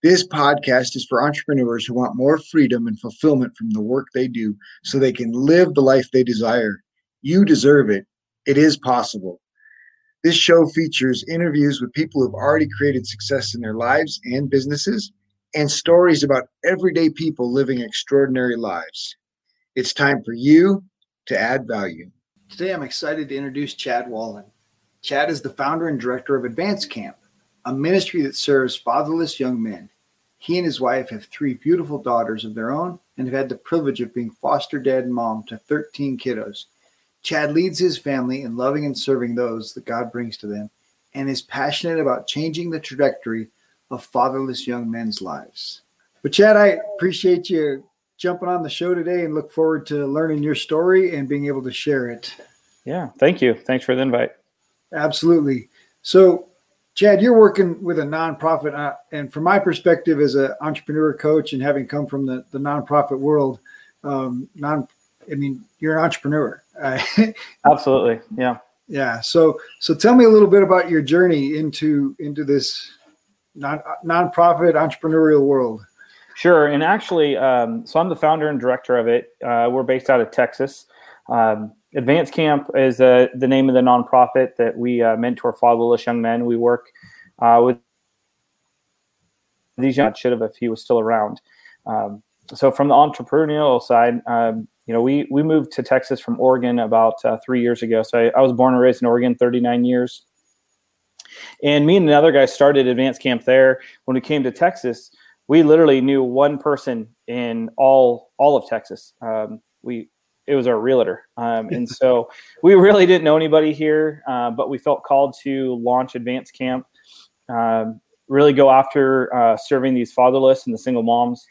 This podcast is for entrepreneurs who want more freedom and fulfillment from the work they do so they can live the life they desire. You deserve it. It is possible. This show features interviews with people who've already created success in their lives and businesses and stories about everyday people living extraordinary lives. It's time for you to add value. Today, I'm excited to introduce Chad Wallen. Chad is the founder and director of Advance Camp a ministry that serves fatherless young men. He and his wife have three beautiful daughters of their own and have had the privilege of being foster dad and mom to 13 kiddos. Chad leads his family in loving and serving those that God brings to them and is passionate about changing the trajectory of fatherless young men's lives. But, Chad, I appreciate you jumping on the show today and look forward to learning your story and being able to share it. Yeah, thank you. Thanks for the invite. Absolutely. So, Chad, you're working with a nonprofit, uh, and from my perspective as an entrepreneur coach and having come from the, the nonprofit world, um, non, I mean, you're an entrepreneur. Absolutely, yeah, yeah. So, so tell me a little bit about your journey into into this non nonprofit entrepreneurial world. Sure, and actually, um, so I'm the founder and director of it. Uh, we're based out of Texas. Um, Advance Camp is uh, the name of the nonprofit that we uh, mentor fatherless young men. We work uh, with these young should have if he was still around. Um, so from the entrepreneurial side, um, you know, we we moved to Texas from Oregon about uh, three years ago. So I, I, was born and raised in Oregon, 39 years. And me and another guy started Advance Camp there. When we came to Texas, we literally knew one person in all all of Texas. Um, we it was our realtor. Um, and so we really didn't know anybody here, uh, but we felt called to launch Advance Camp, um, really go after uh, serving these fatherless and the single moms.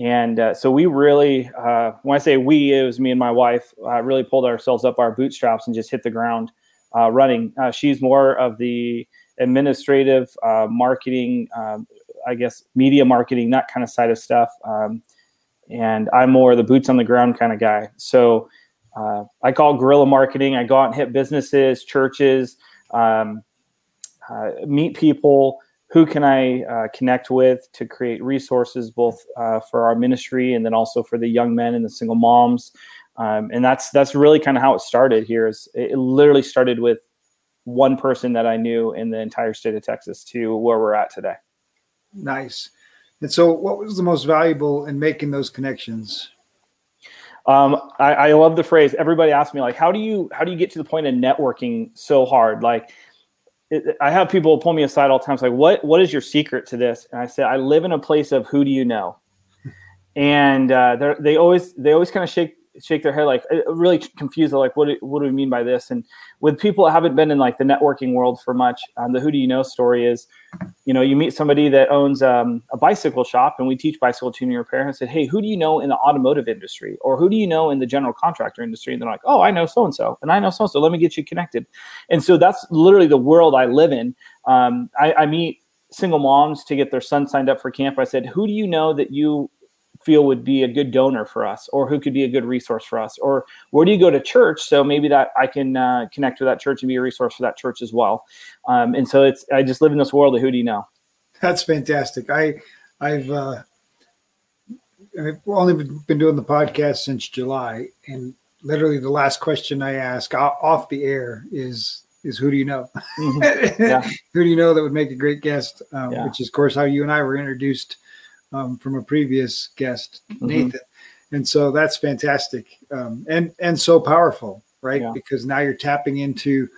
And uh, so we really, uh, when I say we, it was me and my wife, uh, really pulled ourselves up our bootstraps and just hit the ground uh, running. she's more of the administrative marketing, um, I guess, media marketing, that kind of side of stuff. Um, and I'm more the boots on the ground kind of guy. So uh, I call guerrilla marketing. I go out and hit businesses, churches, um, uh, meet people. Who can I uh, connect with to create resources both uh, for our ministry and then also for the young men and the single moms? Um, and that's that's really kind of how it started. Here is it literally started with one person that I knew in the entire state of Texas to where we're at today. Nice. And so, what was the most valuable in making those connections? Um, I, I, love the phrase. Everybody asks me like, how do you how do you get to the point of networking so hard? Like, it, I have people pull me aside all the time. It's like, what what is your secret to this? And I say, I live in a place of who do you know, and uh, they always they always kind of shake shake their head like uh, really confused like what do, what do we mean by this? And with people that haven't been in like the networking world for much um, the who do you know story is you know you meet somebody that owns um, a bicycle shop and we teach bicycle tuning repair and said hey who do you know in the automotive industry? Or who do you know in the general contractor industry? And they're like oh I know so and so and I know so and so let me get you connected. And so that's literally the world I live in. Um, I, I meet single moms to get their son signed up for camp. I said who do you know that you feel would be a good donor for us or who could be a good resource for us or where do you go to church so maybe that i can uh, connect with that church and be a resource for that church as well um, and so it's i just live in this world of who do you know that's fantastic i i've uh, I've only been doing the podcast since July, and literally the last question I ask off the air is is who do you know? Mm-hmm. Yeah. who do you know that would make a great guest? Um, yeah. Which is, of course, how you and I were introduced um, from a previous guest, mm-hmm. Nathan. And so that's fantastic um, and and so powerful, right? Yeah. Because now you're tapping into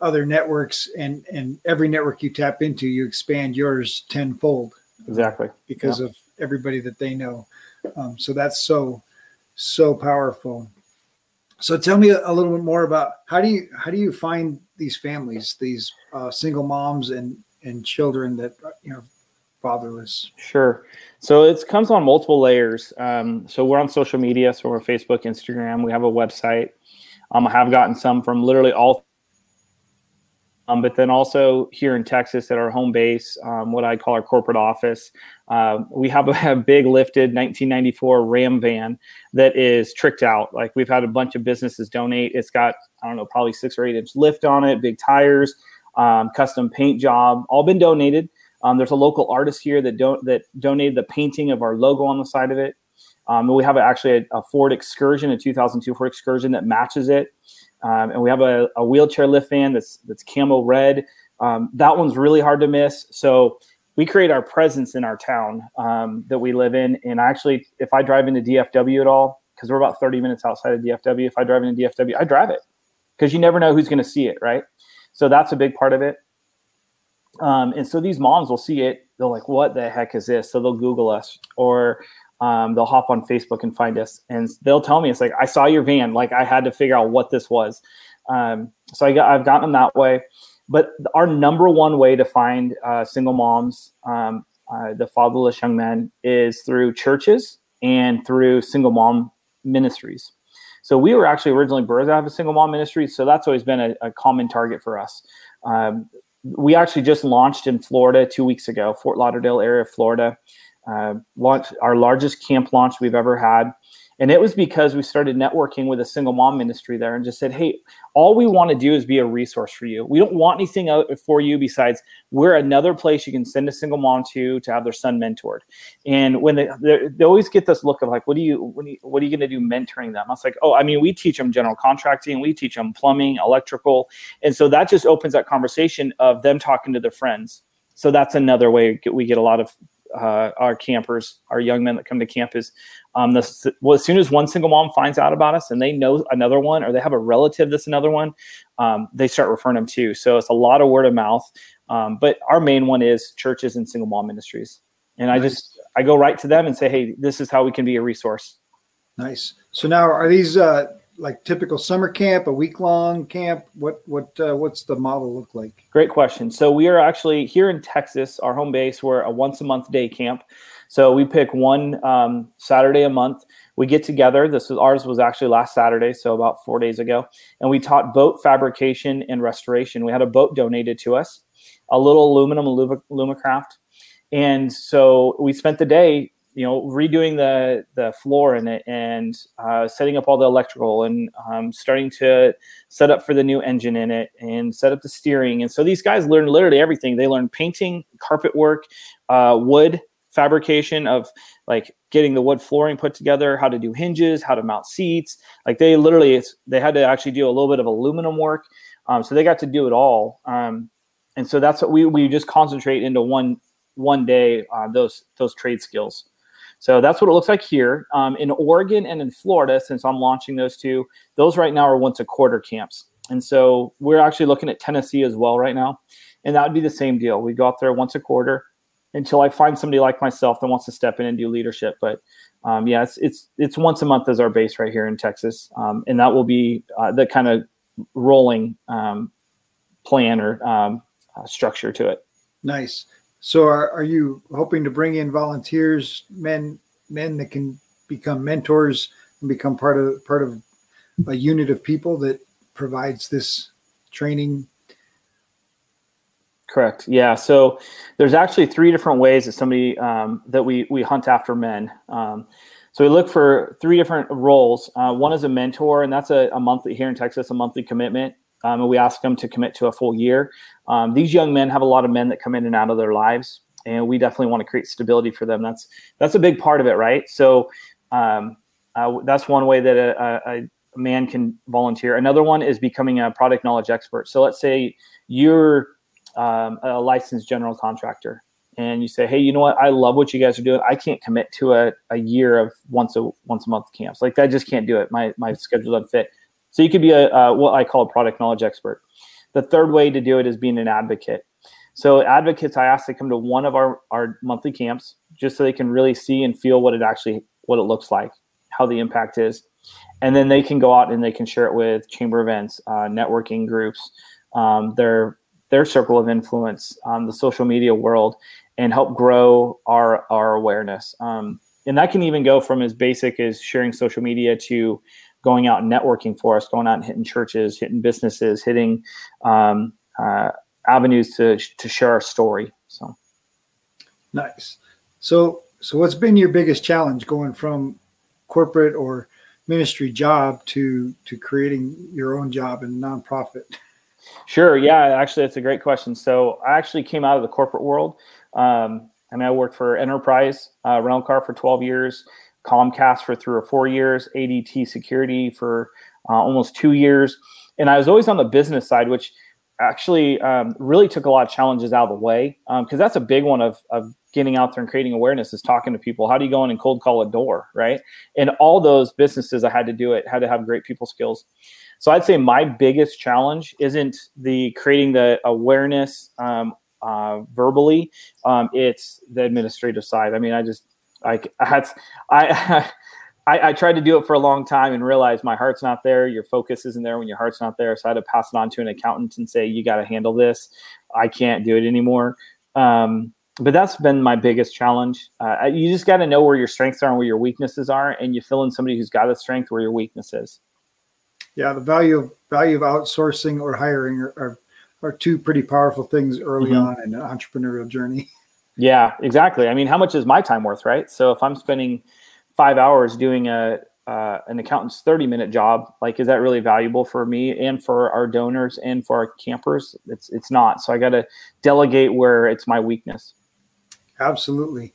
other networks, and and every network you tap into, you expand yours tenfold. Exactly. Because yeah. of everybody that they know. Um, so that's so so powerful. So tell me a, a, little bit more about how do you how do you find these families, these uh, single moms and and children that you know fatherless? Sure. So it comes on multiple layers. Um, so we're on social media, so we're Facebook, Instagram. We have a website. Um, I have gotten some from literally all um, but then also here in Texas at our home base, um, what I call our corporate office, uh, we have a, a, big lifted 1994 Ram van that is tricked out. Like we've had a bunch of businesses donate. It's got, I don't know, probably six or eight inch lift on it, big tires, um, custom paint job, all been donated. Um, there's a local artist here that don't that donated the painting of our logo on the side of it. Um, we have actually a, a Ford Excursion, a 2002 Ford Excursion that matches it. Um, and we have a, a, wheelchair lift van that's that's camo red. Um, that one's really hard to miss. So we create our presence in our town um, that we live in. And actually, if I drive into DFW at all, because we're about 30 minutes outside of DFW, if I drive into DFW, I drive it because you never know who's going to see it, right? So that's a big part of it. Um, and so these moms will see it. They're like, "What the heck is this?" So they'll Google us, or um, they'll hop on Facebook and find us, and they'll tell me it's like I saw your van. Like I had to figure out what this was. Um, so I got I've gotten them that way. But our number one way to find uh, single moms, um, uh, the fatherless young men, is through churches and through single mom ministries. So we were actually originally birthed out of a single mom ministry, so that's always been a, a common target for us. Um, we actually just launched in Florida two weeks ago, Fort Lauderdale area, Florida. Uh, launch our largest camp launch we've ever had and it was because we started networking with a single mom ministry there and just said hey all we want to do is be a resource for you. We don't want anything out for you besides we're another place you can send a single mom to to have their son mentored. And when they they always get this look of like what do you what are you, what are you going to do mentoring them? I was like oh i mean we teach them general contracting we teach them plumbing electrical. And so that just opens that conversation of them talking to their friends. So that's another way we get a lot of uh, our campers, our young men that come to camp is um, the, well, as soon as one single mom finds out about us and they know another one or they have a relative that's another one, um, they start referring them to. So it's a lot of word of mouth. Um, but our main one is churches and single mom ministries. And I just, I go right to them and say, hey, this is how we can be a resource. Nice. So now are these, uh, like typical summer camp, a week long camp? What what uh, what's the model look like? Great question. So we are actually here in Texas, our home base. We're a once a month day camp. So we pick one um, Saturday a month. We get together. This ours was actually last Saturday, so about four days ago, and we taught boat fabrication and restoration. We had a boat donated to us, a little aluminum Alumacraft, and so we spent the day you know redoing the the floor in it and uh, setting up all the electrical and um, starting to set up for the new engine in it and set up the steering. And so these guys learn literally everything. They learn painting carpet work uh, wood fabrication of like getting the wood flooring put together how to do hinges how to mount seats. Like they literally they had to actually do a little bit of aluminum work um, so they got to do it all um, and so that's what we, we just concentrate into one one day uh, those those trade skills so that's what it looks like here. Um, in Oregon and in Florida, since I'm launching those two, those right now are once a quarter camps. And so we're actually looking at Tennessee as well right now. And that would be the same deal. We go out there once a quarter until I find somebody like myself that wants to step in and do leadership. But um, yeah, it's, it's, it's once a month as our base right here in Texas. Um, and that will be uh, the kind of rolling um, plan or um, uh, structure to it. Nice. So are, are you hoping to bring in volunteers, men, men that can become mentors and become part of part of a unit of people that provides this training? Correct. Yeah. So there's actually three different ways that somebody um, that we we hunt after men. Um, so we look for three different roles. Uh, one is a mentor, and that's a, a monthly here in Texas, a monthly commitment um, and we ask them to commit to a full year. Um, these young men have a lot of men that come in and out of their lives, and we definitely want to create stability for them. That's that's a big part of it, right? So um, uh, that's one way that a, a, a, man can volunteer. Another one is becoming a product knowledge expert. So let's say you're um, a licensed general contractor and you say, hey, you know what? I love what you guys are doing. I can't commit to a, a year of once a once a month camps. Like I just can't do it. My my schedule doesn't fit. So you could be a, what I call a product knowledge expert. The third way to do it is being an advocate. So advocates, I ask to come to one of our, our monthly camps just so they can really see and feel what it actually what it looks like, how the impact is, and then they can go out and they can share it with chamber events, uh, networking groups, um, their their circle of influence, um, the social media world, and help grow our our awareness. Um, and that can even go from as basic as sharing social media to going out and networking for us, going out and hitting churches, hitting businesses, hitting um, uh, avenues to to share our story. So nice. So so what's been your biggest challenge going from corporate or ministry job to to creating your own job in nonprofit? Sure. Yeah, actually, that's a great question. So I actually came out of the corporate world. Um, I mean, I worked for Enterprise uh, Rental Car for 12 years, Comcast for three or four years, ADT Security for uh, almost two years, and I was always on the business side, which actually um, really took a lot of challenges out of the way because um, that's a big one of, of getting out there and creating awareness is talking to people how do you go in and cold call a door right and all those businesses i had to do it had to have great people skills so I'd say my biggest challenge isn't the creating the awareness um, uh, verbally. Um, it's the administrative side. I mean, I just I I had I. I, I, tried to do it for a long time and realized my heart's not there. Your focus isn't there when your heart's not there. So I had to pass it on to an accountant and say, "You got to handle this. I can't do it anymore." Um, but that's been my biggest challenge. Uh, you just got to know where your strengths are and where your weaknesses are, and you fill in somebody who's got a strength where your weakness is yeah, the value of value of outsourcing or hiring are are, are two pretty powerful things early mm-hmm. on in an entrepreneurial journey. Yeah, exactly. I mean, how much is my time worth, right? So if I'm spending five hours doing a uh, an accountant's 30 minute job like is that really valuable for me and for our donors and for our campers it's it's not so i got to delegate where it's my weakness absolutely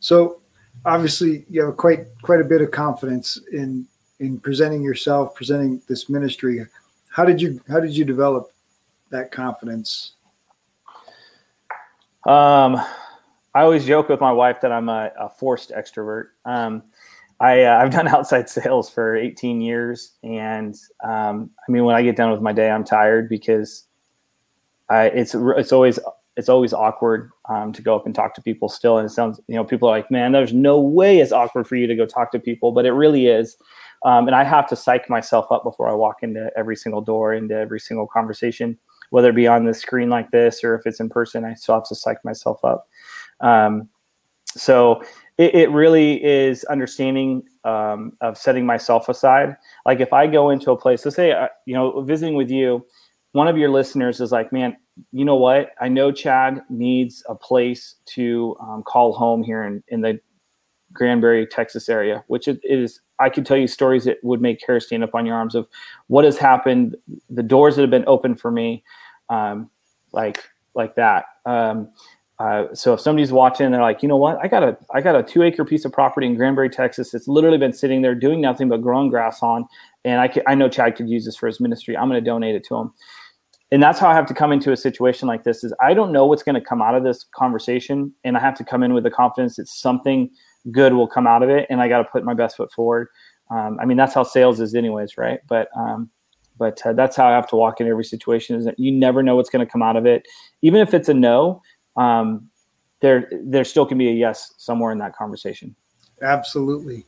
so obviously you have quite quite a bit of confidence in in presenting yourself, presenting this ministry. How did you how did you develop that confidence? Um, I always joke with my wife that I'm a, a forced extrovert. Um, I, uh, I've done outside sales for 18 years, and um, I mean, when I get done with my day, I'm tired because I, it's it's always it's always awkward um, to go up and talk to people still. And it sounds, you know, people are like, man, there's no way it's awkward for you to go talk to people, but it really is. Um, and I have to psych myself up before I walk into every single door, into every single conversation, whether it be on the screen like this or if it's in person. I still have to psych myself up. Um, so it, it, really is understanding um, of setting myself aside. Like if I go into a place, let's say, uh, you know, visiting with you, one of your listeners is like, man, you know what? I know Chad needs a place to um, call home here in, in the Granbury, Texas area, which it is I could tell you stories that would make hair stand up on your arms of what has happened, the doors that have been open for me, um, like like that. Um, uh, so if somebody's watching, they're like, you know what, I got a I got a two acre piece of property in Granbury, Texas. It's literally been sitting there doing nothing but growing grass on, and I can, I know Chad could use this for his ministry. I'm going to donate it to him. And that's how I have to come into a situation like this. Is I don't know what's going to come out of this conversation, and I have to come in with the confidence that something good will come out of it, and I got to put my best foot forward. Um, I mean, that's how sales is, anyways, right? But um, but uh, that's how I have to walk in every situation. Is that you never know what's going to come out of it, even if it's a no. Um, there there still can be a yes somewhere in that conversation. Absolutely,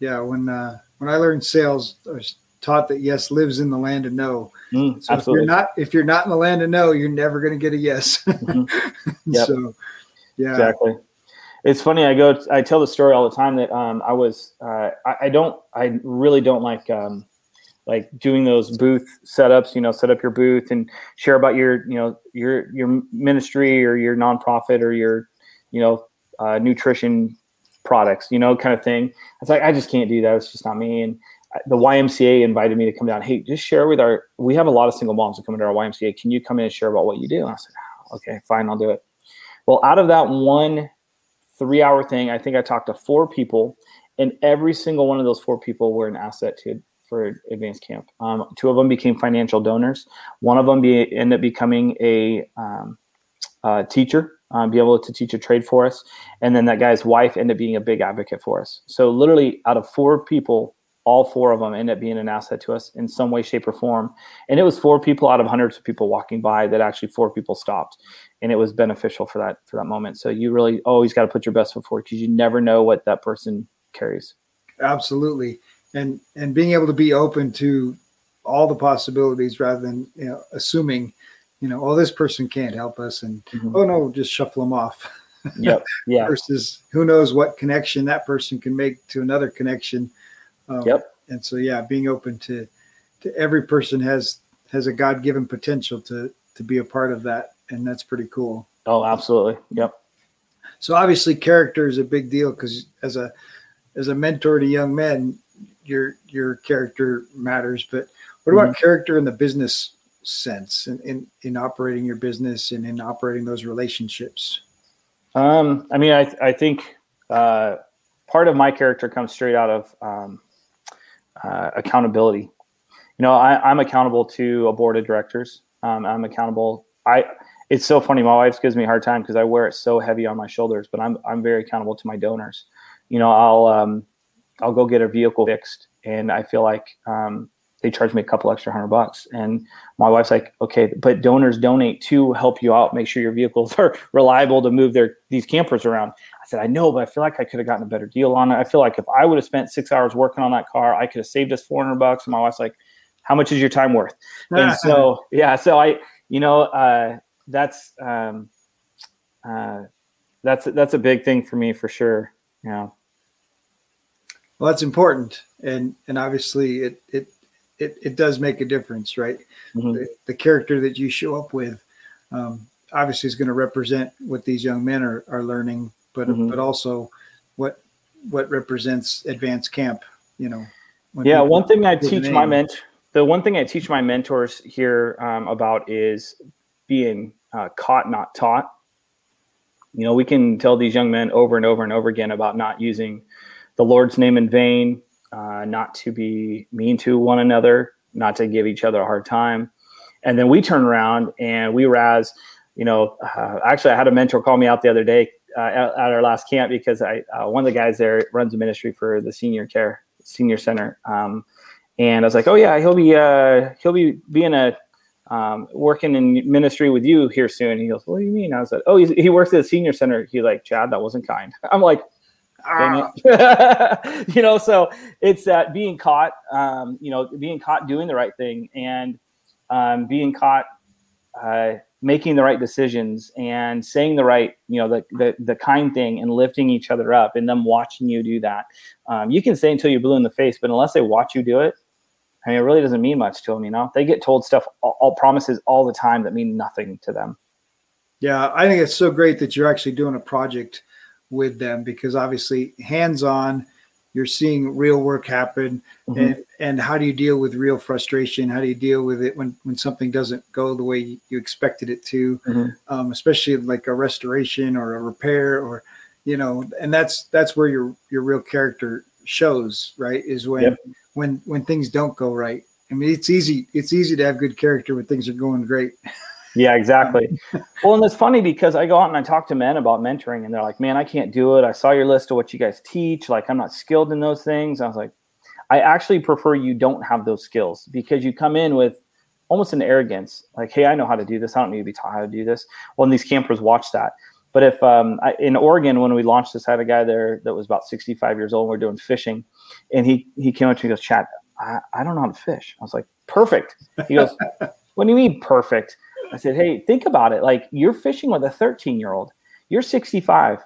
yeah. When uh, when I learned sales, I was taught that yes lives in the land of no. Mm, so absolutely. if you're not if you're not in the land of no, you're never going to get a yes. mm-hmm. yep. So yeah, exactly it's funny. I go. I tell the story all the time that um, I was. Uh, I, I, don't. I really don't like um, like doing those booth setups. You know, set up your booth and share about your you know your your ministry or your nonprofit or your you know uh, nutrition products. You know, kind of thing. It's like I just can't do that. It's just not me. And the YMCA invited me to come down. Hey, just share with our. We have a lot of single moms that come into our YMCA. Can you come in and share about what you do? And I said, okay, fine, I'll do it. Well, out of that one three hour thing. I think I talked to four people, and every single one of those four people were an asset to for Advance Camp. Um, two of them became financial donors. One of them be, ended up becoming a um, uh, teacher, um, be able to teach a trade for us, and then that guy's wife ended up being a big advocate for us. So literally, out of four people, all four of them ended up being an asset to us in some way, shape, or form. And it was four people out of hundreds of people walking by that actually four people stopped and it was beneficial for that for that moment. So you really always got to put your best foot forward because you never know what that person carries. Absolutely, and and being able to be open to all the possibilities rather than you know assuming you know, oh, this person can't help us, and Mhm. oh no, just shuffle them off. Yep. Yeah. Versus who knows what connection that person can make to another connection. Um, Yep. And so, yeah, being open to to every person has has a God given potential to to be a part of that, and that's pretty cool. Oh, absolutely. Yep. So obviously, character is a big deal because as a as a mentor to young men, your your character matters. But what about character in the business sense, in, in in operating your business and in operating those relationships? Um, I mean, I, I think uh, part of my character comes straight out of um, uh, accountability. You know, I, I'm accountable to a board of directors. Um, I'm accountable. I. It's so funny. My wife gives me a hard time because I wear it so heavy on my shoulders. But I'm I'm very accountable to my donors. You know, I'll um, I'll go get a vehicle fixed, and I feel like um, they charge me a couple extra hundred bucks, and my wife's like, okay, but donors donate to help you out, make sure your vehicles are reliable to move their these campers around. I said, I know, but I feel like I could have gotten a better deal on it. I feel like if I would have spent six hours working on that car, I could have saved us 400 bucks. And my wife's like, how much is your time worth? And so, yeah, so I, you know, uh, that's, um, uh, that's, that's a big thing for me for sure. You know, Well, that's important, and and obviously it it it, it does make a difference, right? Mhm. The, the character that you show up with, um, obviously, is going to represent what these young men are are learning, but Mhm. but also what what represents advance camp. You know. yeah one thing i teach my name. ment the one thing i teach my mentors here um, about is being uh, caught not taught you know we can tell these young men over and over and over again about not using the lord's name in vain uh, not to be mean to one another not to give each other a hard time. And then we turn around and we razz you know uh, actually i had a mentor call me out the other day uh, at, at our last camp because i uh, one of the guys there runs a ministry for the senior care senior center. Um, and i was like oh yeah he'll be uh, he'll be being a um, working in ministry with you here soon. He goes what do you mean? I was like oh he works at the senior center. He's like chad that wasn't kind. I'm like. you know, so it's that being caught, um, you know, being caught doing the right thing and um, being caught uh, making the right decisions and saying the right, you know, the, the the kind thing and lifting each other up and them watching you do that. Um, you can say until you're blue in the face, but unless they watch you do it, I mean, it really doesn't mean much to them. You know, they get told stuff, all, all promises all the time that mean nothing to them. Yeah, I think it's so great that you're actually doing a project with them because obviously hands-on, you're seeing real work happen, Mhm. and and how do you deal with real frustration? How do you deal with it when when something doesn't go the way you, expected it to? Mhm. Um, especially like a restoration or a repair, or you know, and that's that's where your your real character shows, right? Is when Yep. when when things don't go right. I mean, it's easy it's easy to have good character when things are going great. Yeah, exactly. well, and it's funny because I go out and I talk to men about mentoring, and they're like, "Man, I can't do it. I saw your list of what you guys teach. Like, I'm not skilled in those things." I was like, "I actually prefer you don't have those skills because you come in with almost an arrogance, like, hey, I know how to do this. I don't need to be taught how to do this." Well, and these campers watch that. But if um, I, in Oregon, when we launched this, I had a guy there that was about 65 years old. And we are doing fishing, and he he came up to me and goes, "Chad, I, I don't know how to fish." I was like, "Perfect." He goes, "What do you mean perfect?" I said, Hey, think about it. Like you're fishing with a 13 year old, you're 65.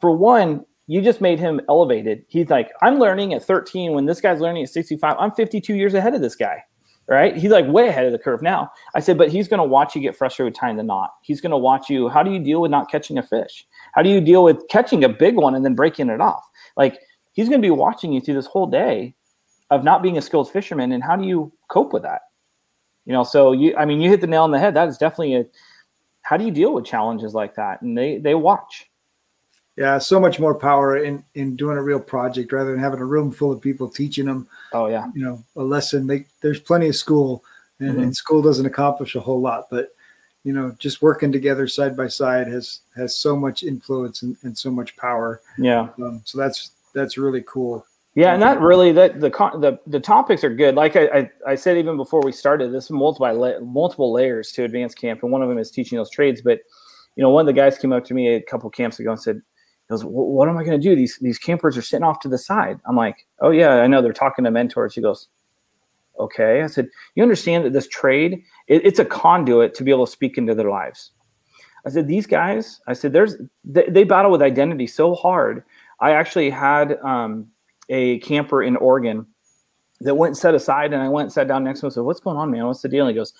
For one, you just made him elevated. He's like, I'm learning at 13 when this guy's learning at 65. I'm 52 years ahead of this guy. Right. He's like way ahead of the curve now. I said, but he's going to watch you get frustrated with tying the knot. He's going to watch you. How do you deal with not catching a fish? How do you deal with catching a big one and then breaking it off? Like he's going to be watching you through this whole day of not being a skilled fisherman. And how do you cope with that? You know so you i mean you hit the nail on the head that is definitely a how do you deal with challenges like that and they they watch Yeah, so much more power in in doing a real project rather than having a room full of people teaching them, oh yeah you know, a lesson. They, there's plenty of school, and, Mhm. and school doesn't accomplish a whole lot, but you know, just working together side by side has has so much influence and, and so much power. yeah Um, so that's that's really cool. Yeah and that really that the the, the topics are good like I, I i said even before we started this is multiple multiple layers to advance camp and one of them is teaching those trades but you know one of the guys came up to me a couple camps ago and said he goes, what am I going to do? These these campers are sitting off to the side. I'm like, oh yeah, I know they're talking to mentors. He goes, okay. I said, you understand that this trade, it, it's a conduit to be able to speak into their lives. I said, these guys, I said, there's, they, they battle with identity so hard. I actually had um, a camper in Oregon that went set aside and I went and sat down next to him and said, what's going on, man? What's the deal? And he goes,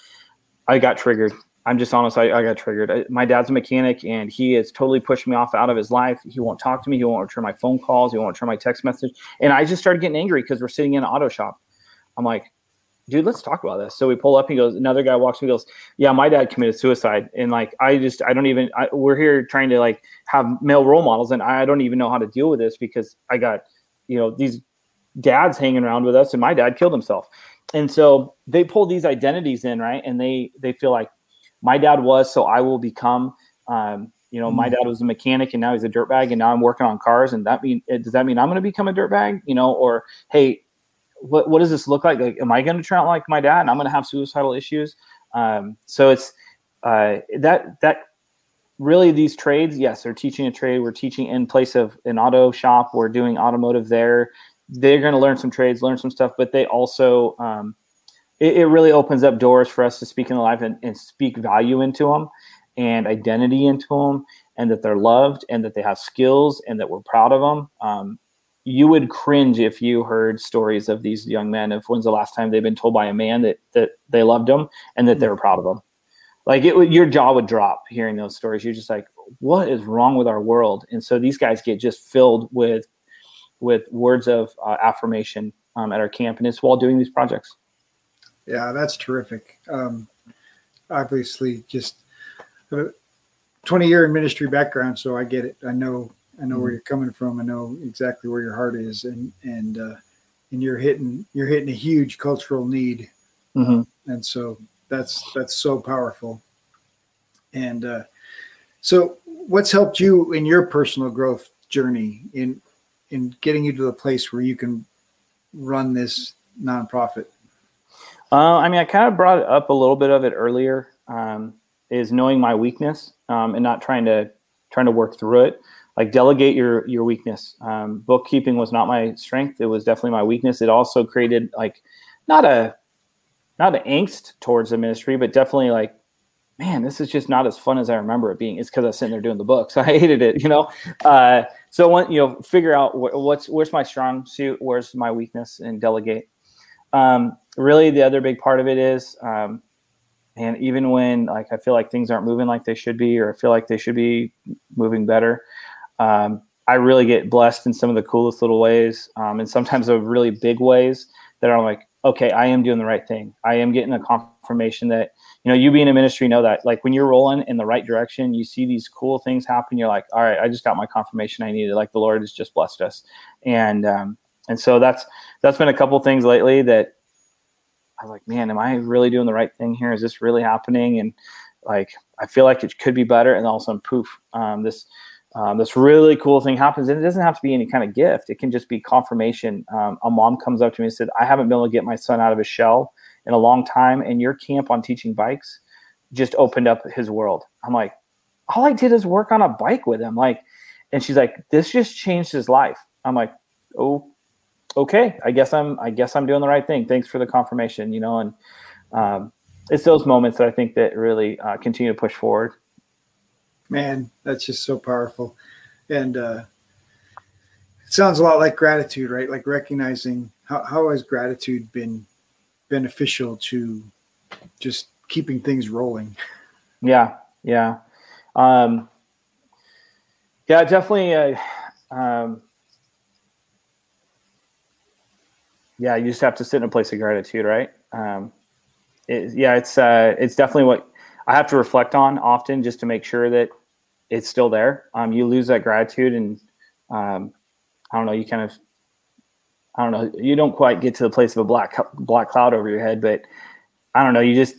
I got triggered. I'm just honest. I, I got triggered. I, my dad's a mechanic, and he has totally pushed me off out of his life. He won't talk to me. He won't return my phone calls. He won't return my text message. And I just started getting angry because we're sitting in an auto shop. I'm like, dude, let's talk about this. So we pull up. He goes, another guy walks me. Goes, yeah, my dad committed suicide, and like, I just, I don't even. I, we're here trying to like have male role models, and I don't even know how to deal with this because I got, you know, these dads hanging around with us, and my dad killed himself. And so they pull these identities in, right? And they they feel like my dad was, so I will become. Um, you know, my mm. dad was a mechanic and now he's a dirtbag and now I'm working on cars. And that mean, does that mean I'm going to become a dirtbag? You know, or, Hey, what, what does this look like? Like, am I going to turn out like my dad and I'm going to have suicidal issues? Um, so it's, uh, that, that really these trades, yes, they're teaching a trade. We're teaching in place of an auto shop. We're doing automotive there. They're going to learn some trades, learn some stuff, but they also, um, it, it, really opens up doors for us to speak in the life and, and speak value into them and identity into them and that they're loved and that they have skills and that we're proud of them. Um, you would cringe if you heard stories of these young men of when's the last time they've been told by a man that that they loved them and that they were proud of them. Like it would, your jaw would drop hearing those stories. You're just like, what is wrong with our world? And so these guys get just filled with with words of uh, affirmation um, at our camp, and it's while doing these projects. Yeah, that's terrific. Um, obviously, just a 20 year in ministry background, so I get it. I know I know mm-hmm. where you're coming from. I know exactly where your heart is, and and uh, and you're hitting you're hitting a huge cultural need, mm-hmm. and so that's that's so powerful. And uh, so, what's helped you in your personal growth journey in in getting you to the place where you can run this nonprofit? Uh, I mean, I kind of brought up a little bit of it earlier. Um, is knowing my weakness um, and not trying to trying to work through it. Like delegate your your weakness. Um, bookkeeping was not my strength; it was definitely my weakness. It also created like not a not an angst towards the ministry, but definitely like, man, this is just not as fun as I remember it being. It's because I was sitting there doing the books. I hated it, you know. Uh, so when you know, figure out wh- what's where's my strong suit, where's my weakness, and delegate. Um, really, the other big part of it is, um, and even when like I feel like things aren't moving like they should be, or I feel like they should be moving better, um, I really get blessed in some of the coolest little ways, um, and sometimes of really big ways that are like, okay, I am doing the right thing. I am getting a confirmation that you know you being in ministry know that like when you're rolling in the right direction, you see these cool things happen. You're like, all right, I just got my confirmation I needed. Like the Lord has just blessed us, and um, and so that's that's been a couple things lately that I was like, man, am I really doing the right thing here? Is this really happening? And like, I feel like it could be better. And all of a sudden, poof, um, this um, this really cool thing happens. And it doesn't have to be any kind of gift. It can just be confirmation. Um, a mom comes up to me and said, I haven't been able to get my son out of his shell in a long time. And your camp on teaching bikes just opened up his world. I'm like, all I did is work on a bike with him. Like, and she's like, this just changed his life. I'm like, oh, okay, I guess I'm I guess I'm doing the right thing. Thanks for the confirmation, you know, and um, it's those moments that I think that really uh, continue to push forward. Man, that's just so powerful, and uh, it sounds a lot like gratitude, right? Like recognizing how how has gratitude been beneficial to just keeping things rolling. Yeah, yeah, um, yeah, definitely. Uh, um, yeah, you just have to sit in a place of gratitude, right? Um, it, yeah, it's uh, it's definitely what I have to reflect on often, just to make sure that it's still there. Um, you lose that gratitude, and um, I don't know. You kind of, I don't know. You don't quite get to the place of a black black cloud over your head, but I don't know. You just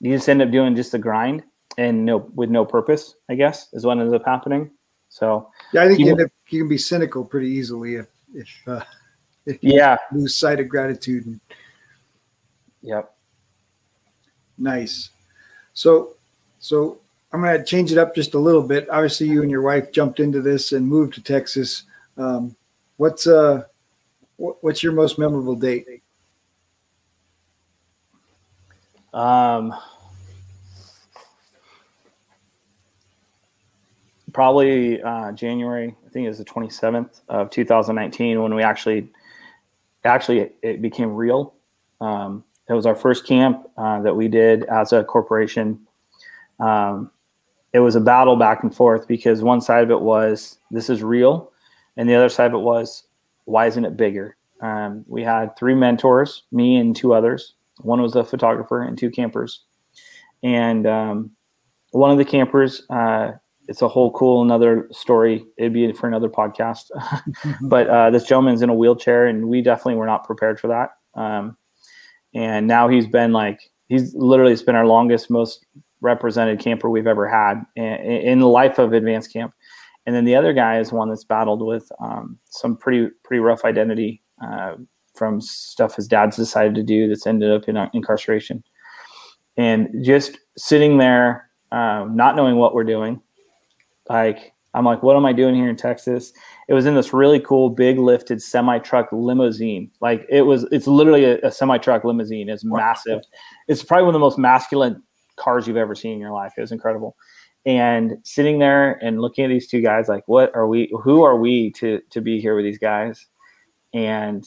you just end up doing just the grind and no with no purpose. I guess is what ends up happening. So yeah, I think you, you, up, you can be cynical pretty easily if if. Uh yeah lose sight of gratitude and, yep nice so so i'm going to change it up just a little bit obviously you and your wife jumped into this and moved to texas um, what's uh what's your most memorable date Um, probably uh, January. I think it was the 27th of 2019 when we actually actually it became real. Um, it was our first camp uh, that we did as a corporation. Um, it was a battle back and forth because one side of it was this is real, and the other side of it was why isn't it bigger? Um, we had three mentors, me and two others. One was a photographer and two campers. And um, one of the campers, uh, it's a whole cool another story. It'd be for another podcast. but uh, this gentleman's in a wheelchair, and we definitely were not prepared for that. Um, and now he's been like he's literally it's been our longest, most represented camper we've ever had in, the life of advance camp. And then the other guy is one that's battled with um, some pretty pretty rough identity uh, from stuff his dad's decided to do that's ended up in uh, incarceration. And just sitting there, um, not knowing what we're doing, like I'm like, what am I doing here in Texas? It was in this really cool, big lifted semi truck limousine. Like it was, it's literally a, a semi truck limousine. It's massive. It's probably one of the most masculine cars you've ever seen in your life. It was incredible. And sitting there and looking at these two guys, like, what are we? Who are we to to be here with these guys? And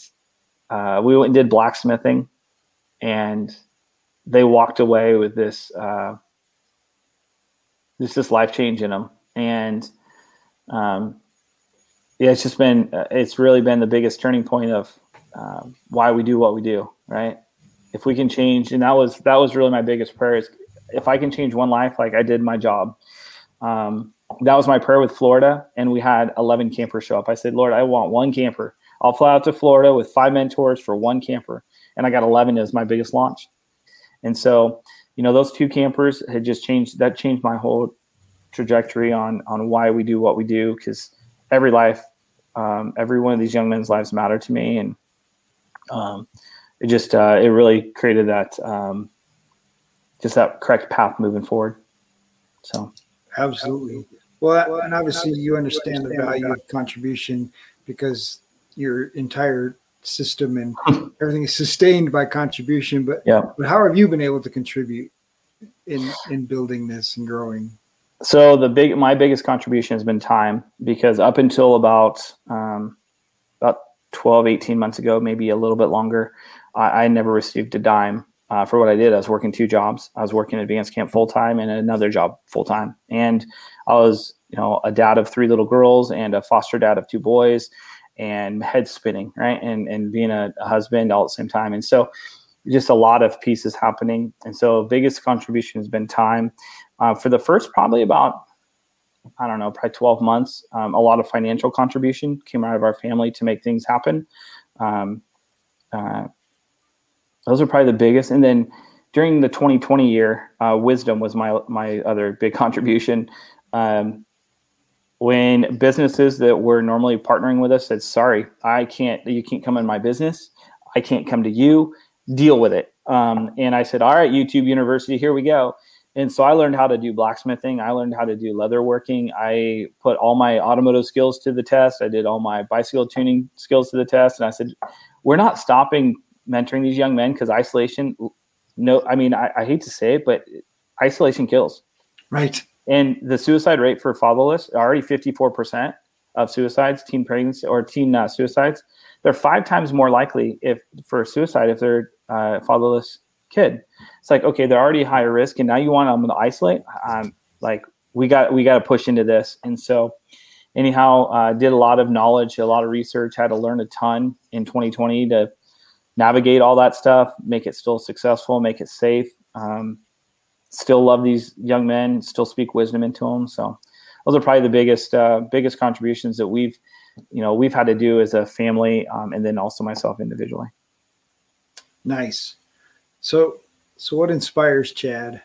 uh, we went and did blacksmithing, and they walked away with this uh, this this life change in them. And um, yeah, it's just been uh, it's really been the biggest turning point of um, why we do what we do, right? If we can change, and that was that was really my biggest prayer is if I can change one life, like I did my job. Um, that was my prayer with Florida, and we had 11 campers show up. I said, Lord, I want one camper. I'll fly out to Florida with five mentors for one camper, and I got 11 as my biggest launch. And so, you know, those two campers had just changed. That changed my whole trajectory on on why we do what we do. Because every life, um, every one of these young men's lives matter to me, and um, it just uh, it really created that um, just that correct path moving forward. So, absolutely. Well, and obviously you understand the value of contribution because your entire system and everything is sustained by contribution. But yeah, but how have you been able to contribute in in building this and growing? So the big my biggest contribution has been time because up until about um, about 12, 18 months ago, maybe a little bit longer, I, I never received a dime uh, for what I did. I was working two jobs. I was working advance camp full time and another job full time. And I was, you know, a dad of three little girls and a foster dad of two boys and head spinning, right? And and being a, a husband all at the same time. And so just a lot of pieces happening. And so biggest contribution has been time. Uh, for the first probably about I don't know, probably 12 months, um, a lot of financial contribution came out of our family to make things happen. Um, uh, those are probably the biggest. And then during the 2020 year, uh, wisdom was my my other big contribution. Um, when businesses that were normally partnering with us said, "Sorry, I can't. You can't come in my business. I can't come to you. Deal with it." Um, and I said, "All right, YouTube University, here we go." And so I learned how to do blacksmithing. I learned how to do leather working. I put all my automotive skills to the test. I did all my bicycle tuning skills to the test. And I said, "We're not stopping mentoring these young men because isolation no i mean I, I, hate to say it but isolation kills right and the suicide rate for fatherless already 54% of suicides teen pregnancy or teen uh, suicides they're five times more likely if for suicide if they're uh, fatherless kid it's like okay they're already higher risk and now you want them to isolate um, like we got we got to push into this and so anyhow uh, did a lot of knowledge a lot of research had to learn a ton in 2020 to navigate all that stuff, make it still successful, make it safe. Um, still love these young men, still speak wisdom into them. So those are probably the biggest uh, biggest contributions that we've you know we've had to do as a family, um, and then also myself individually. Nice. So so what inspires Chad?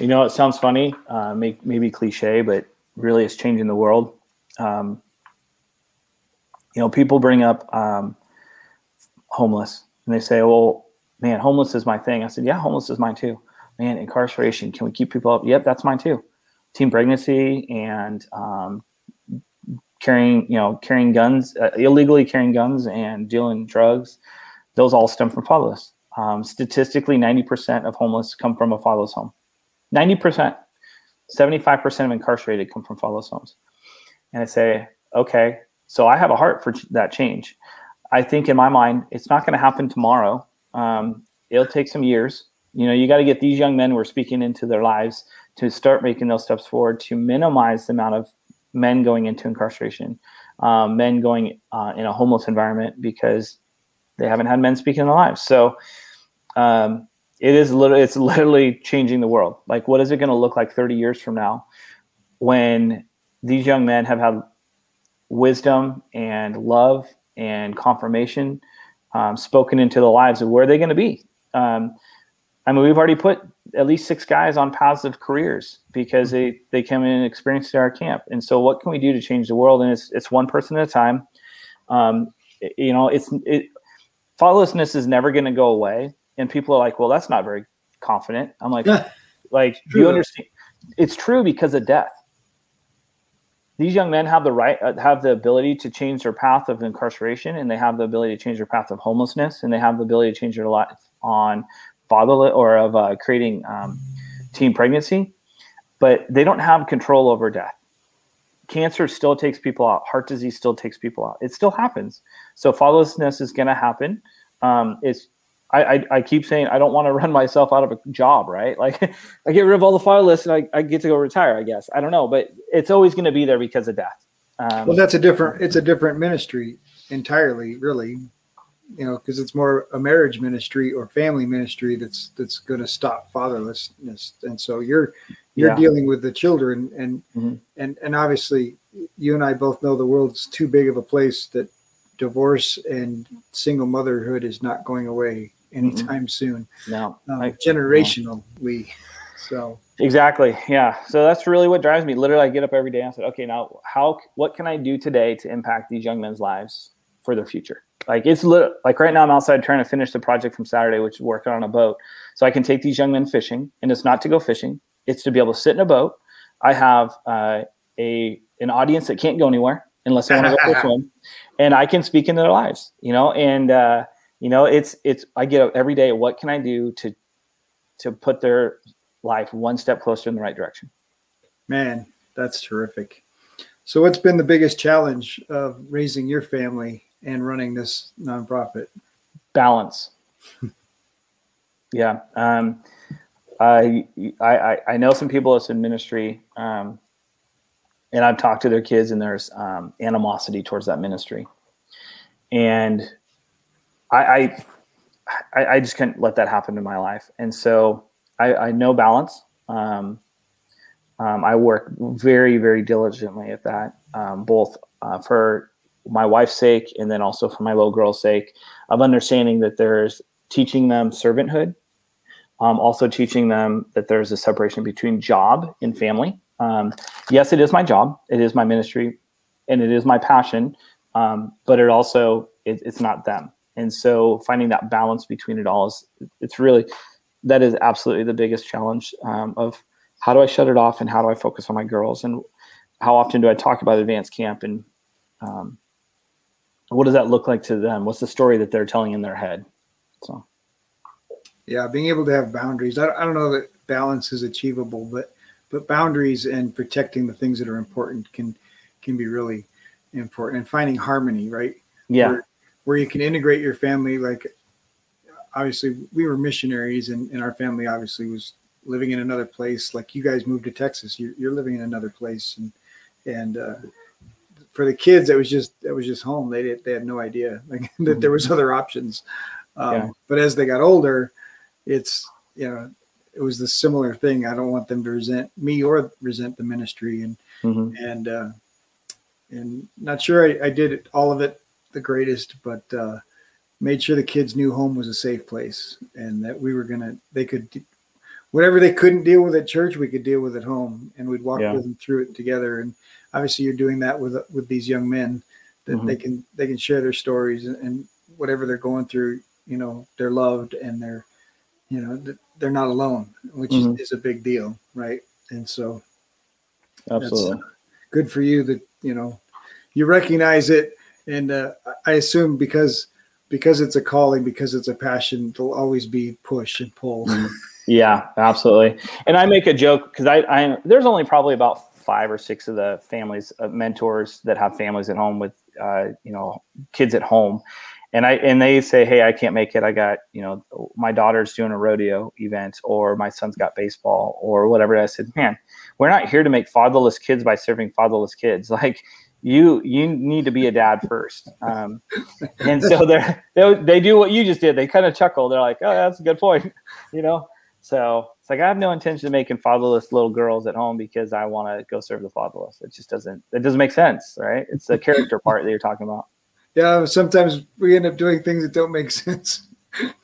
You know, it sounds funny, uh, make, maybe cliche, but really it's changing the world. Um, you know, people bring up um, homeless and they say, well, man, homeless is my thing. I said, yeah, homeless is mine too. Man, incarceration, can we keep people up? Yep, that's mine too. Teen pregnancy and um, carrying, you know, carrying guns, uh, illegally carrying guns and dealing drugs. Those all stem from fatherless. Um, statistically, 90% of homeless come from a fatherless home. 90%, 75% of incarcerated come from fatherless homes. And I say, okay, so I have a heart for that change. I think in my mind, it's not going to happen tomorrow. Um, it'll take some years. You know, you got to get these young men who are speaking into their lives to start making those steps forward to minimize the amount of men going into incarceration, um, men going uh, in a homeless environment because they haven't had men speak in their lives. So um, it is literally it's literally changing the world. Like, what is it going to look like 30 years from now when these young men have had wisdom and love and confirmation um, spoken into the lives of where are they going to be? Um, I mean, we've already put at least six guys on positive careers because they they come in and experience our camp. And so, what can we do to change the world? And it's it's one person at a time. Um, you know, it's it, fatherlessness is never going to go away. And people are like, "Well, that's not very confident." I'm like, like do you understand? It's true because of death. These young men have the right, uh, have the ability to change their path of incarceration, and they have the ability to change their path of homelessness, and they have the ability to change their life on fatherless or of uh, creating um, teen pregnancy, but they don't have control over death. Cancer still takes people out. Heart disease still takes people out. It still happens. So fatherlessness is going to happen. Um, it's I, I, I, keep saying I don't want to run myself out of a job, right? Like I get rid of all the fatherless and I, I get to go retire, I guess. I don't know, but it's always going to be there because of death. Um, well, that's a different, it's a different ministry entirely, really you know, because it's more a marriage ministry or family ministry that's that's going to stop fatherlessness. And so you're you're yeah. dealing with the children, and mm-hmm. and and obviously you and I both know the world's too big of a place that divorce and single motherhood is not going away anytime mm-hmm. soon. No, um, I, generationally. No. So exactly, yeah. So that's really what drives me. Literally, I get up every day and I said, okay, now how what can I do today to impact these young men's lives for their future? Like it's lit- like right now I'm outside trying to finish the project from Saturday, which is working on a boat. So I can take these young men fishing, and it's not to go fishing; it's to be able to sit in a boat. I have uh, a an audience that can't go anywhere unless they want to go swim, and I can speak into their lives. You know, and uh, you know it's it's I get up every day. What can I do to to put their life one step closer in the right direction? Man, that's terrific. So, what's been the biggest challenge of raising your family and running this nonprofit? Balance. yeah. Um, I, I, I know some people that's in ministry, um, and I've talked to their kids, and there's um, animosity towards that ministry, and I, I, I just couldn't let that happen in my life, and so I, I know balance. Um, um, I work very, very diligently at that, um, both uh, for my wife's sake and then also for my little girl's sake of understanding that there's teaching them servanthood um, also teaching them that there's a separation between job and family. Um, yes it is my job it is my ministry and it is my passion um, but it also it, it's not them. And so finding that balance between it all is it's really that is absolutely the biggest challenge um, of how do i shut it off and how do i focus on my girls? And how often do i talk about advance camp and um, what does that look like to them? What's the story that they're telling in their head? So, yeah, being able to have boundaries. I, I don't know that balance is achievable, but but boundaries and protecting the things that are important can can be really important and finding harmony, right? Yeah, where, where you can integrate your family. Like, obviously, we were missionaries, and, and our family obviously was living in another place. Like you guys moved to Texas, you're, you're living in another place, and and uh, for the kids, it was just it was just home. They did they had no idea like, that there was mm-hmm. other options. Um, yeah. But as they got older, it's you know it was the similar thing. I don't want them to resent me or resent the ministry, and mm-hmm. and uh, and not sure I, I, did all of it the greatest, but uh, made sure the kids knew home was a safe place and that we were gonna they could whatever they couldn't deal with at church, we could deal with at home, and we'd walk yeah. with them through it together. And obviously you're doing that with with these young men that mm-hmm. they can they can share their stories and, and, whatever they're going through you know they're loved and they're you know they're not alone which mm-hmm. is, is, a big deal right and so absolutely uh, good for you that you know you recognize it and uh, i assume because because it's a calling, because it's a passion, there'll always be push and pull. Mm-hmm. Yeah, absolutely. And I make a joke because I, I there's only probably about five or six of the families uh, mentors that have families at home with uh, you know kids at home. And i and they say hey i can't make it. I got you know my daughter's doing a rodeo event or my son's got baseball or whatever. I said man we're not here to make fatherless kids by serving fatherless kids. Like you you need to be a dad first. Um, and so they, they do what you just did. They kind of chuckle. They're like oh that's a good point you know? So like I have no intention of making fatherless little girls at home because I want to go serve the fatherless. It just doesn't. It doesn't make sense, right? It's the character part that you're talking about. Yeah, sometimes we end up doing things that don't make sense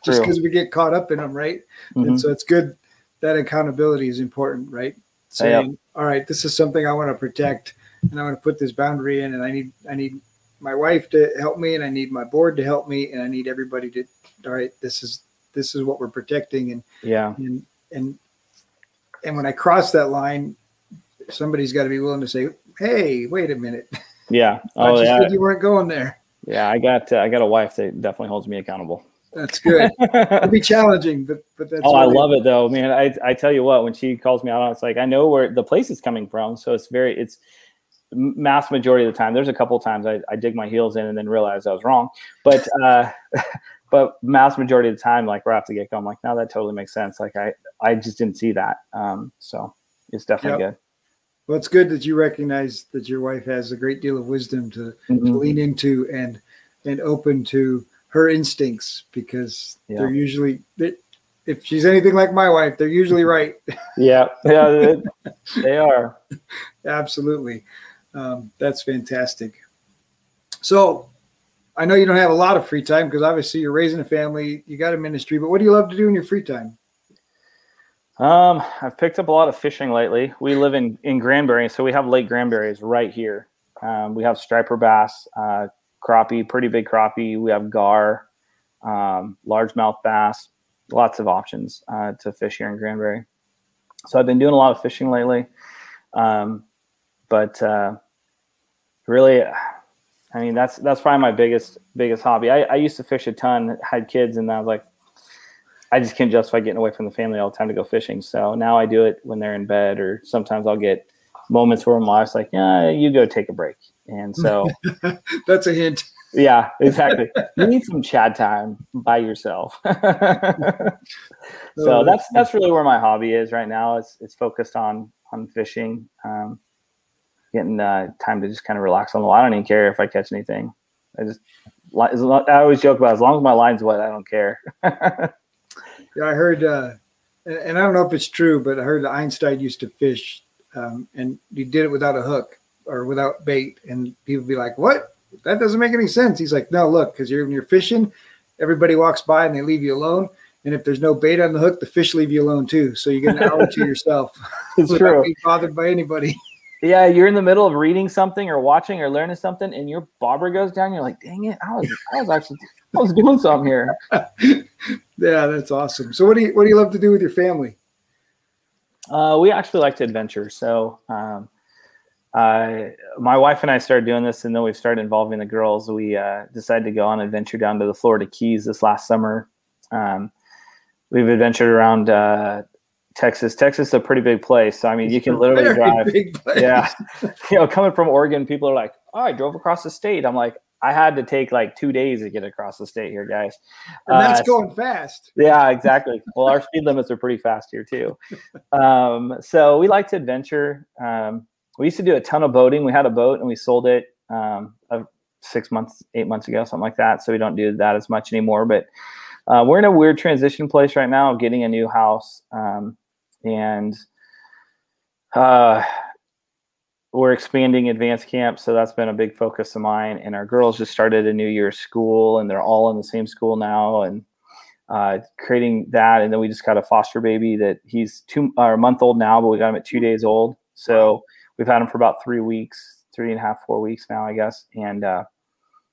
just because we get caught up in them, right? Mm-hmm. And so it's good that accountability is important, right? Saying, yep. all right, this is something I want to protect, and I want to put this boundary in, and I need I need my wife to help me, and I need my board to help me, and I need everybody to. All right, this is this is what we're protecting and yeah and and and when i cross that line somebody's got to be willing to say hey wait a minute. Yeah. Oh yeah. you weren't going there. Yeah i got uh, i got a wife that definitely holds me accountable. That's good. It'll be challenging but but that's oh i love it though. Man i i tell you what when she calls me out it's like i know where the place is coming from so it's very it's mass majority of the time. There's a couple times I, I dig my heels in and then realize i was wrong. But uh but mass majority of the time, like right off the get go, I'm like, no, that totally makes sense. Like I, I just didn't see that. Um, so it's definitely yep. good. Well, it's good that you recognize that your wife has a great deal of wisdom to, mm-hmm. to lean into and and open to her instincts because yeah. they're usually if she's anything like my wife, they're usually right. yeah, yeah, they are. Absolutely, um, that's fantastic. So I know you don't have a lot of free time because obviously you're raising a family, you got a ministry, but what do you love to do in your free time? Um, I've picked up a lot of fishing lately. We live in in Granbury, so we have Lake Granbury is right here. Um, we have striper bass, uh, crappie, pretty big crappie. We have gar, um, largemouth bass, lots of options uh, to fish here in Granbury. So I've been doing a lot of fishing lately, um, but uh, really I mean, that's that's probably my biggest biggest hobby. I, I used to fish a ton, had kids, and I was like, I just can't justify getting away from the family all the time to go fishing. So now I do it when they're in bed, or sometimes I'll get moments where my wife's like, "Yeah, you go take a break." And so that's a hint. Yeah, exactly. you need some chat time by yourself. so oh, that's that's really where my hobby is right now. It's it's focused on on fishing. Um, getting uh, time to just kind of relax on the line. I don't even care if I catch anything. I just I always joke about as long as my line's wet, I don't care. yeah, I heard, uh, and I don't know if it's true, but I heard Einstein used to fish, um, and he did it without a hook or without bait, and people be like, "What? That doesn't make any sense." He's like, "No, look, because you're when you're fishing, everybody walks by and they leave you alone." And if there's no bait on the hook, the fish leave you alone too. So you get an hour to yourself it's true. being bothered by anybody. Yeah, you're in the middle of reading something or watching or learning something, and your bobber goes down. You're like, "Dang it! I was, I was actually, I was doing something here." yeah, that's awesome. So, what do you, what do you love to do with your family? Uh, we actually like to adventure. So, um, uh, my wife and I started doing this, and then we started involving the girls. We uh, decided to go on an adventure down to the Florida Keys this last summer. Um, we've adventured around uh, Texas. Texas is a pretty big place. So I mean, it's you can literally drive. Yeah, you know, coming from Oregon, people are like, "Oh, I drove across the state." I'm like, I had to take like two days to get across the state here, guys. And that's uh, going fast. Yeah, exactly. well, our speed limits are pretty fast here too. Um, so we like to adventure. Um, we used to do a ton of boating. We had a boat and we sold it um, six months, eight months ago, something like that. So we don't do that as much anymore. But uh, we're in a weird transition place right now of getting a new house. Um, and uh, we're expanding advance camp, so that's been a big focus of mine. And our girls just started a new year school, and they're all in the same school now, and uh, creating that. And then we just got a foster baby that he's two or a month old now, but we got him at two days old. So we've had him for about three weeks, three and a half, four weeks now, I guess. And uh,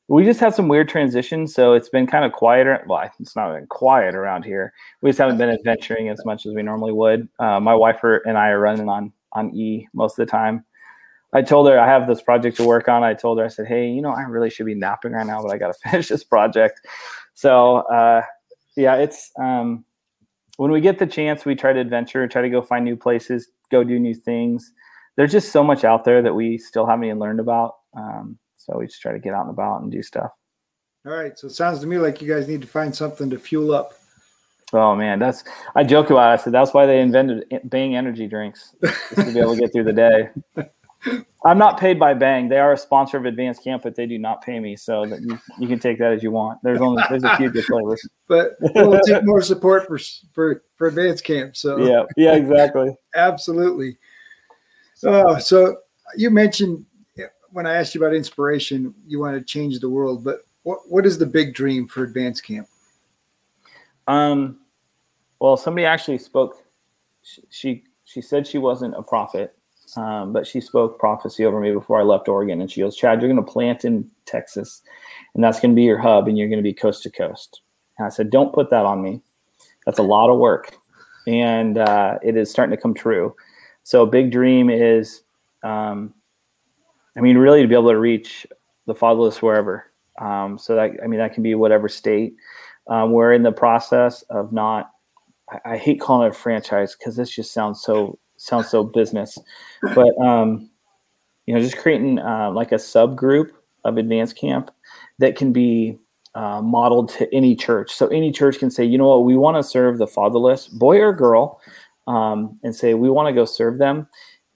we just had some weird transitions, so it's been kind of quieter. Well, it's not been quiet around here. We just haven't been adventuring as much as we normally would. Uh, my wife and I are running on on E most of the time. I told her I have this project to work on. I told her I said, "Hey, you know, I really should be napping right now, but I got to finish this project." so uh, yeah, it's um, when we get the chance, we try to adventure, try to go find new places, go do new things. There's just so much out there that we still haven't even learned about. Um, so we just try to get out and about and do stuff. All right. So it sounds to me like you guys need to find something to fuel up. Oh man, that's I joke about. It. I said that's why they invented Bang energy drinks to be able to get through the day. I'm not paid by Bang. They are a sponsor of Advance Camp, but they do not pay me. So you, you can take that as you want. There's only there's a few good flavors. But we'll take more support for for for Advance Camp. So yeah, yeah, exactly. Absolutely. Uh, so you mentioned when I asked you about inspiration, you want to change the world. But what what is the big dream for Advance Camp? Um, well, somebody actually spoke. She she, she said she wasn't a prophet um, but she spoke prophecy over me before I left Oregon. And she goes, Chad, you're going to plant in Texas, and that's going to be your hub, and you're going to be coast to coast. And I said, Don't put that on me. That's a lot of work. And uh, it is starting to come true. So, big dream is, um, I mean, really to be able to reach the fatherless wherever. Um, so, that, I mean, that can be whatever state. Um, we're in the process of not, I, I hate calling it a franchise because this just sounds so sounds so business, but um, you know, just creating uh, like a subgroup of advance camp that can be uh, modeled to any church. So any church can say, you know what, we want to serve the fatherless, boy or girl, um, and say we want to go serve them.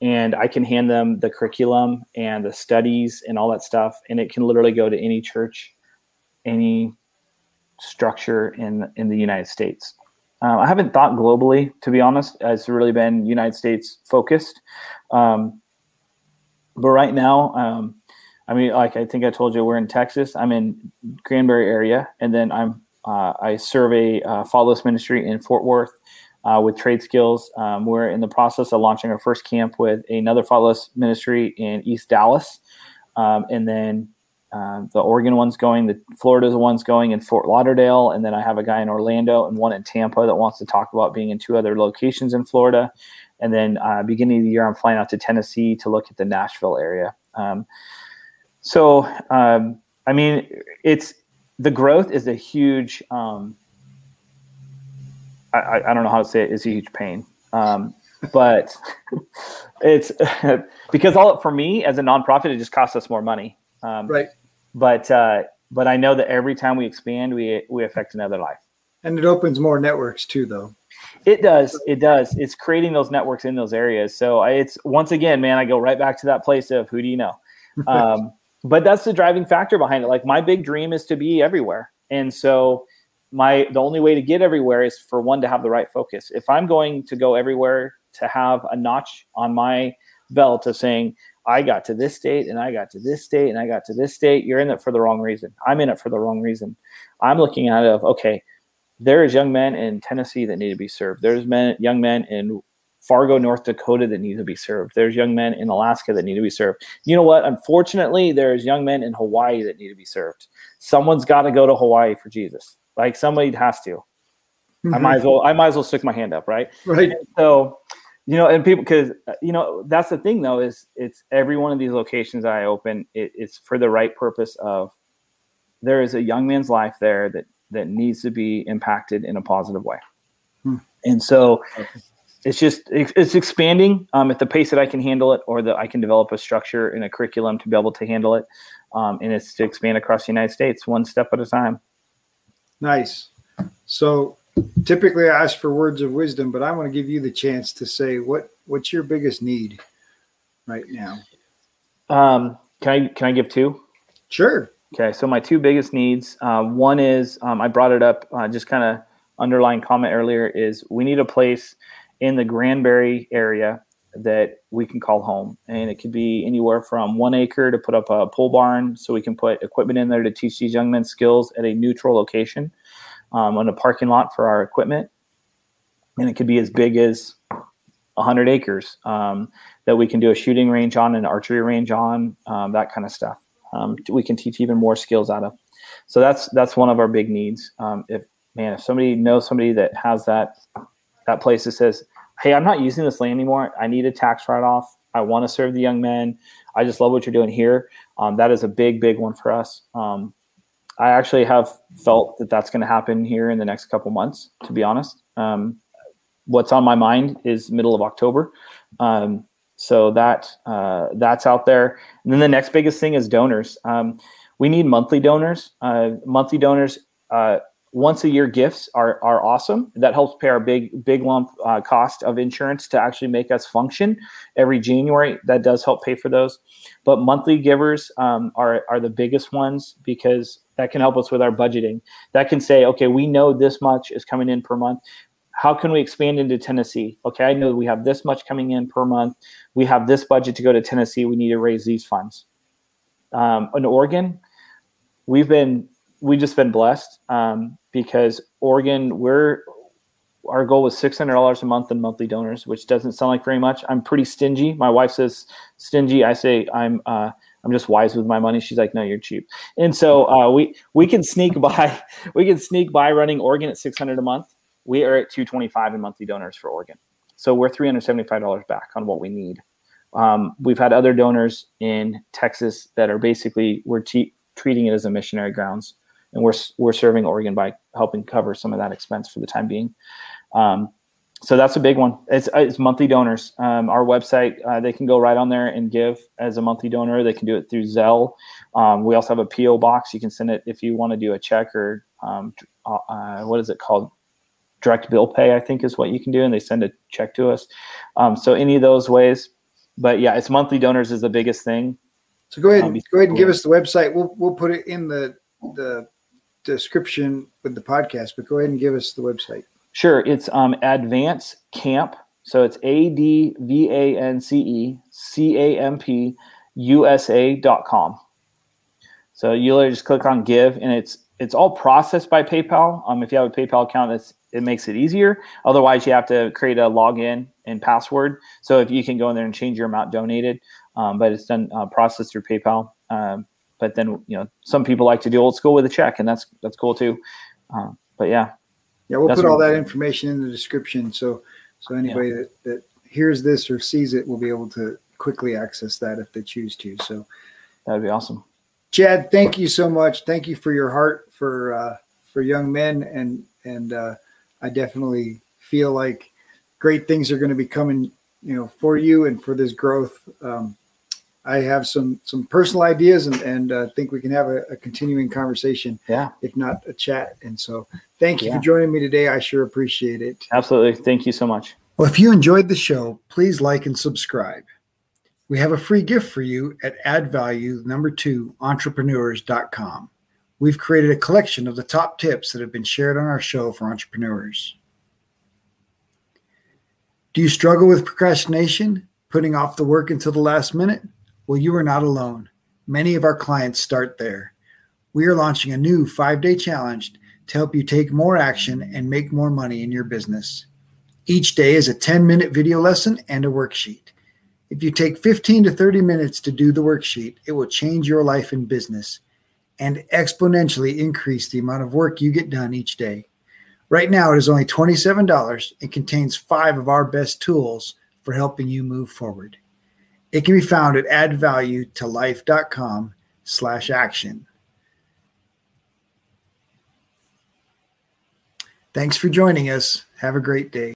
And I can hand them the curriculum and the studies and all that stuff, and it can literally go to any church, any structure in in the United States. Uh, I haven't thought globally, to be honest. It's really been United States focused. Um, but right now, um, I mean, like I think I told you, we're in Texas. I'm in Granbury area, and then I'm uh, I serve a uh, fatherless ministry in Fort Worth uh, with Trade Skills. Um, we're in the process of launching our first camp with another fatherless ministry in East Dallas, um, and then uh, the Oregon one's going, the Florida's one's going in Fort Lauderdale, and then I have a guy in Orlando and one in Tampa that wants to talk about being in two other locations in Florida. And then uh, beginning of the year, I'm flying out to Tennessee to look at the Nashville area. Um, so, um, I mean, it's the growth is a huge. Um, I, I, don't know how to say it. Is a huge pain, um, but it's because all for me as a nonprofit, it just costs us more money. Um, right but uh, but I know that every time we expand, we we affect another life. And it opens more networks too, though. It does. It does. It's creating those networks in those areas. So I, it's once again, man, I go right back to that place of who do you know? Um, but that's the driving factor behind it. Like my big dream is to be everywhere, and so my the only way to get everywhere is for one to have the right focus. If I'm going to go everywhere to have a notch on my belt of saying I got to this state and I got to this state and I got to this state. You're in it for the wrong reason. I'm in it for the wrong reason. I'm looking at of okay, there is young men in Tennessee that need to be served. There's men, young men in Fargo, North Dakota that need to be served. There's young men in Alaska that need to be served. You know what? Unfortunately, there's young men in Hawaii that need to be served. Someone's got to go to Hawaii for Jesus. Like somebody has to. Mm-hmm. I might as well. I might as well stick my hand up, right? Right. And so you know and people because uh, you know that's the thing though is it's every one of these locations i open it, it's for the right purpose of there is a young man's life there that that needs to be impacted in a positive way hmm. and so it's just it's expanding um, at the pace that i can handle it or that i can develop a structure and a curriculum to be able to handle it um, and it's to expand across the united states one step at a time nice so typically I ask for words of wisdom, but I want to give you the chance to say what what's your biggest need right now. Um, can I can I give two? Sure. Okay, so my two biggest needs. Uh, one is um, I brought it up, uh, just kind of underlying comment earlier is we need a place in the Granbury area that we can call home, and it could be anywhere from one acre to put up a pole barn, so we can put equipment in there to teach these young men skills at a neutral location um, on a parking lot for our equipment. And it could be as big as 100 acres um, that we can do a shooting range on, an archery range on, um, that kind of stuff. Um, we can teach even more skills out of. So that's that's one of our big needs. Um, if man, if somebody knows somebody that has that that place that says, "Hey, I'm not using this land anymore. I need a tax write off. I want to serve the young men. I just love what you're doing here." Um, that is a big, big one for us. Um, I actually have felt that that's going to happen here in the next couple months. To be honest, um, what's on my mind is middle of October. Um, so that uh, that's out there. And then the next biggest thing is donors. Um, we need monthly donors. Uh, monthly donors. Uh, once a year gifts are are awesome. That helps pay our big big lump uh, cost of insurance to actually make us function every January. That does help pay for those. But monthly givers um, are are the biggest ones because that can help us with our budgeting. That can say, okay, we know this much is coming in per month. How can we expand into Tennessee? Okay, I know we have this much coming in per month. We have this budget to go to Tennessee. We need to raise these funds. Um, in Oregon, we've been we just been blessed um, because Oregon, we're our goal was six hundred dollars a month in monthly donors, which doesn't sound like very much. I'm pretty stingy. My wife says stingy. I say I'm uh, I'm just wise with my money. She's like, no, you're cheap. And so uh, we we can sneak by we can sneak by running Oregon at six hundred a month. We are at two twenty five in monthly donors for Oregon. So we're three hundred seventy five dollars back on what we need. Um, we've had other donors in Texas that are basically we're t- treating it as a missionary grounds and we're we're serving Oregon by helping cover some of that expense for the time being. Um, so that's a big one. It's, it's monthly donors. Um, our website, uh, they can go right on there and give as a monthly donor. They can do it through Zelle. Um, we also have a PO box. You can send it if you want to do a check or um, uh, uh, what is it called? Direct bill pay, I think, is what you can do, and they send a check to us. Um, so any of those ways. But yeah, it's monthly donors is the biggest thing. So go ahead, um, go ahead and give us the website. We'll we'll put it in the the description with the podcast, but go ahead and give us the website. Sure. It's um, Advance Camp. So it's A D V A N C E C A M P U S A dot com. So you'll just click on give and it's it's all processed by PayPal. Um, if you have a PayPal account, it's, it makes it easier. Otherwise, you have to create a login and password. So if you can go in there and change your amount donated, um, but it's done uh, processed through PayPal. Um, but then you know some people like to do old school with a check, and that's that's cool too. Uh, but yeah, yeah, we'll put all that information in the description, so so anybody yeah. that that hears this or sees it will be able to quickly access that if they choose to. So that'd be awesome. Chad, thank you so much. Thank you for your heart for uh, for young men, and and uh, I definitely feel like great things are going to be coming, you know, for you and for this growth. Um, I have some some personal ideas and and uh, think we can have a, a, continuing conversation. Yeah, if not a chat. And so, thank you yeah. for joining me today. I sure appreciate it. Absolutely, thank you so much. Well, if you enjoyed the show, please like and subscribe. We have a free gift for you at add value number two entrepreneurs.com. We've created a collection of the top tips that have been shared on our show for entrepreneurs. Do you struggle with procrastination, putting off the work until the last minute? Well, you are not alone. Many of our clients start there. We are launching a new five day challenge to help you take more action and make more money in your business. Each day is a 10 minute video lesson and a worksheet. If you take 15 to 30 minutes to do the worksheet, it will change your life and business and exponentially increase the amount of work you get done each day. Right now, it is only $27 and contains five of our best tools for helping you move forward. It can be found at addvaluetolife.com slash action. Thanks for joining us. Have a great day.